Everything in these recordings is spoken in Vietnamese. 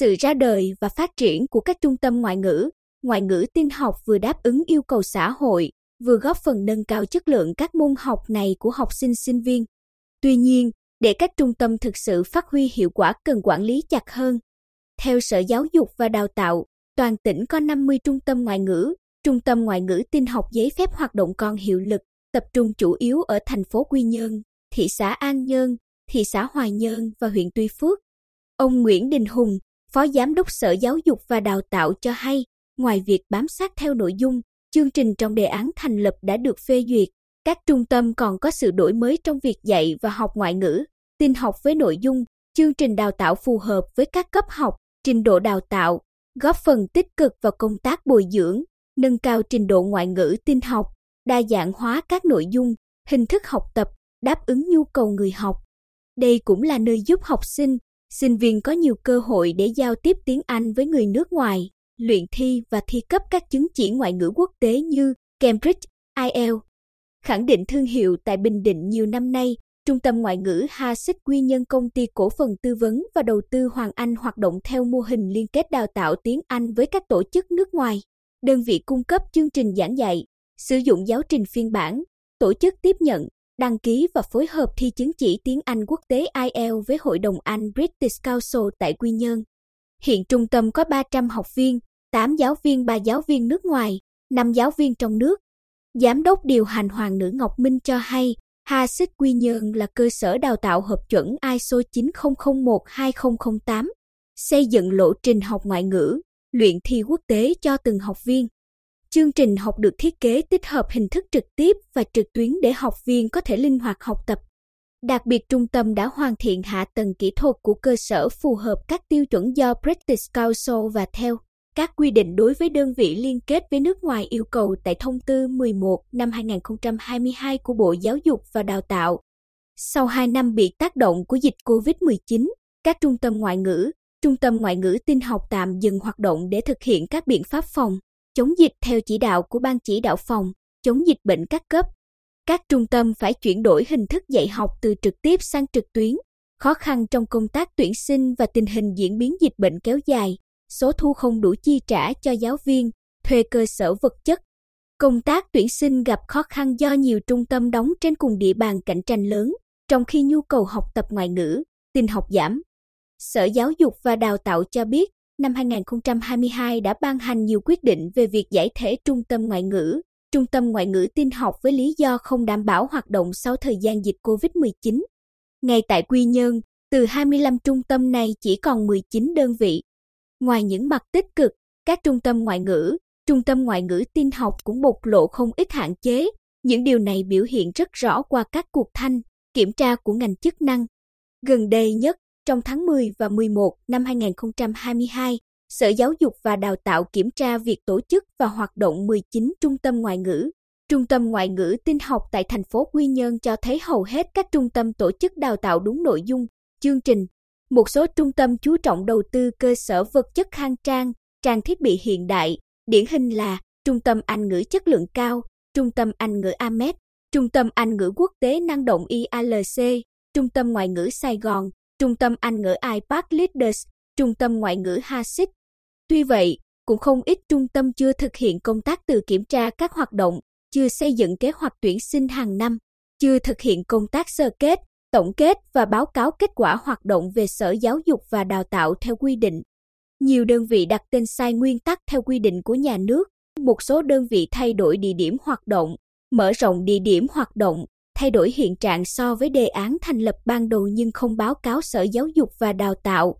Sự ra đời và phát triển của các trung tâm ngoại ngữ, ngoại ngữ tin học vừa đáp ứng yêu cầu xã hội, vừa góp phần nâng cao chất lượng các môn học này của học sinh sinh viên. Tuy nhiên, để các trung tâm thực sự phát huy hiệu quả cần quản lý chặt hơn. Theo Sở Giáo dục và Đào tạo, toàn tỉnh có 50 trung tâm ngoại ngữ, trung tâm ngoại ngữ tin học giấy phép hoạt động còn hiệu lực, tập trung chủ yếu ở thành phố Quy Nhơn, thị xã An Nhơn, thị xã Hoài Nhơn và huyện Tuy Phước. Ông Nguyễn Đình Hùng, Phó Giám đốc Sở Giáo dục và Đào tạo cho hay, ngoài việc bám sát theo nội dung, chương trình trong đề án thành lập đã được phê duyệt, các trung tâm còn có sự đổi mới trong việc dạy và học ngoại ngữ, tin học với nội dung, chương trình đào tạo phù hợp với các cấp học, trình độ đào tạo, góp phần tích cực vào công tác bồi dưỡng, nâng cao trình độ ngoại ngữ tin học, đa dạng hóa các nội dung, hình thức học tập, đáp ứng nhu cầu người học. Đây cũng là nơi giúp học sinh, sinh viên có nhiều cơ hội để giao tiếp tiếng Anh với người nước ngoài, luyện thi và thi cấp các chứng chỉ ngoại ngữ quốc tế như Cambridge, IELTS. Khẳng định thương hiệu tại Bình Định nhiều năm nay, Trung tâm Ngoại ngữ Ha Quy Nhân Công ty Cổ phần Tư vấn và Đầu tư Hoàng Anh hoạt động theo mô hình liên kết đào tạo tiếng Anh với các tổ chức nước ngoài. Đơn vị cung cấp chương trình giảng dạy, sử dụng giáo trình phiên bản, tổ chức tiếp nhận, đăng ký và phối hợp thi chứng chỉ tiếng Anh quốc tế IELTS với Hội đồng Anh British Council tại Quy Nhơn. Hiện trung tâm có 300 học viên, 8 giáo viên 3 giáo viên nước ngoài, 5 giáo viên trong nước. Giám đốc điều hành Hoàng nữ Ngọc Minh cho hay, HASIC Quy Nhơn là cơ sở đào tạo hợp chuẩn ISO 9001-2008, xây dựng lộ trình học ngoại ngữ, luyện thi quốc tế cho từng học viên. Chương trình học được thiết kế tích hợp hình thức trực tiếp và trực tuyến để học viên có thể linh hoạt học tập. Đặc biệt trung tâm đã hoàn thiện hạ tầng kỹ thuật của cơ sở phù hợp các tiêu chuẩn do British Council và theo các quy định đối với đơn vị liên kết với nước ngoài yêu cầu tại thông tư 11 năm 2022 của Bộ Giáo dục và Đào tạo. Sau 2 năm bị tác động của dịch COVID-19, các trung tâm ngoại ngữ, trung tâm ngoại ngữ tin học tạm dừng hoạt động để thực hiện các biện pháp phòng, chống dịch theo chỉ đạo của Ban chỉ đạo phòng, chống dịch bệnh các cấp. Các trung tâm phải chuyển đổi hình thức dạy học từ trực tiếp sang trực tuyến, khó khăn trong công tác tuyển sinh và tình hình diễn biến dịch bệnh kéo dài, số thu không đủ chi trả cho giáo viên, thuê cơ sở vật chất. Công tác tuyển sinh gặp khó khăn do nhiều trung tâm đóng trên cùng địa bàn cạnh tranh lớn, trong khi nhu cầu học tập ngoại ngữ, tin học giảm. Sở Giáo dục và Đào tạo cho biết, năm 2022 đã ban hành nhiều quyết định về việc giải thể trung tâm ngoại ngữ, trung tâm ngoại ngữ tin học với lý do không đảm bảo hoạt động sau thời gian dịch COVID-19. Ngay tại Quy Nhơn, từ 25 trung tâm này chỉ còn 19 đơn vị. Ngoài những mặt tích cực, các trung tâm ngoại ngữ, trung tâm ngoại ngữ tin học cũng bộc lộ không ít hạn chế. Những điều này biểu hiện rất rõ qua các cuộc thanh, kiểm tra của ngành chức năng. Gần đây nhất, trong tháng 10 và 11 năm 2022, Sở Giáo dục và Đào tạo kiểm tra việc tổ chức và hoạt động 19 trung tâm ngoại ngữ. Trung tâm ngoại ngữ tin học tại thành phố Quy Nhơn cho thấy hầu hết các trung tâm tổ chức đào tạo đúng nội dung, chương trình, một số trung tâm chú trọng đầu tư cơ sở vật chất khang trang, trang thiết bị hiện đại, điển hình là Trung tâm Anh ngữ chất lượng cao, Trung tâm Anh ngữ AMET, Trung tâm Anh ngữ quốc tế năng động IALC, Trung tâm Ngoại ngữ Sài Gòn, Trung tâm Anh ngữ iPad Leaders, Trung tâm Ngoại ngữ HASIC. Tuy vậy, cũng không ít trung tâm chưa thực hiện công tác tự kiểm tra các hoạt động, chưa xây dựng kế hoạch tuyển sinh hàng năm, chưa thực hiện công tác sơ kết, tổng kết và báo cáo kết quả hoạt động về Sở Giáo dục và Đào tạo theo quy định. Nhiều đơn vị đặt tên sai nguyên tắc theo quy định của nhà nước, một số đơn vị thay đổi địa điểm hoạt động, mở rộng địa điểm hoạt động, thay đổi hiện trạng so với đề án thành lập ban đầu nhưng không báo cáo Sở Giáo dục và Đào tạo.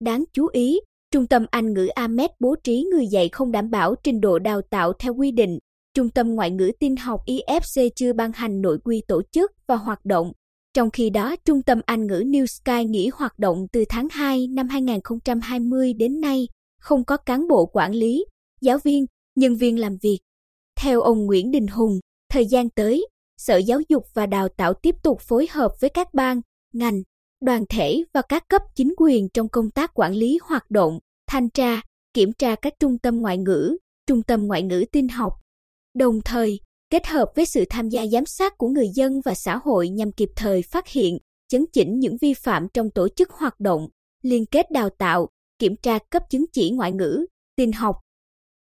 Đáng chú ý, Trung tâm Anh ngữ AMET bố trí người dạy không đảm bảo trình độ đào tạo theo quy định. Trung tâm Ngoại ngữ tin học IFC chưa ban hành nội quy tổ chức và hoạt động, trong khi đó, Trung tâm Anh ngữ New Sky nghỉ hoạt động từ tháng 2 năm 2020 đến nay, không có cán bộ quản lý, giáo viên, nhân viên làm việc. Theo ông Nguyễn Đình Hùng, thời gian tới, Sở Giáo dục và Đào tạo tiếp tục phối hợp với các ban, ngành, đoàn thể và các cấp chính quyền trong công tác quản lý hoạt động, thanh tra, kiểm tra các trung tâm ngoại ngữ, trung tâm ngoại ngữ tin học. Đồng thời, kết hợp với sự tham gia giám sát của người dân và xã hội nhằm kịp thời phát hiện, chấn chỉnh những vi phạm trong tổ chức hoạt động, liên kết đào tạo, kiểm tra cấp chứng chỉ ngoại ngữ, tin học,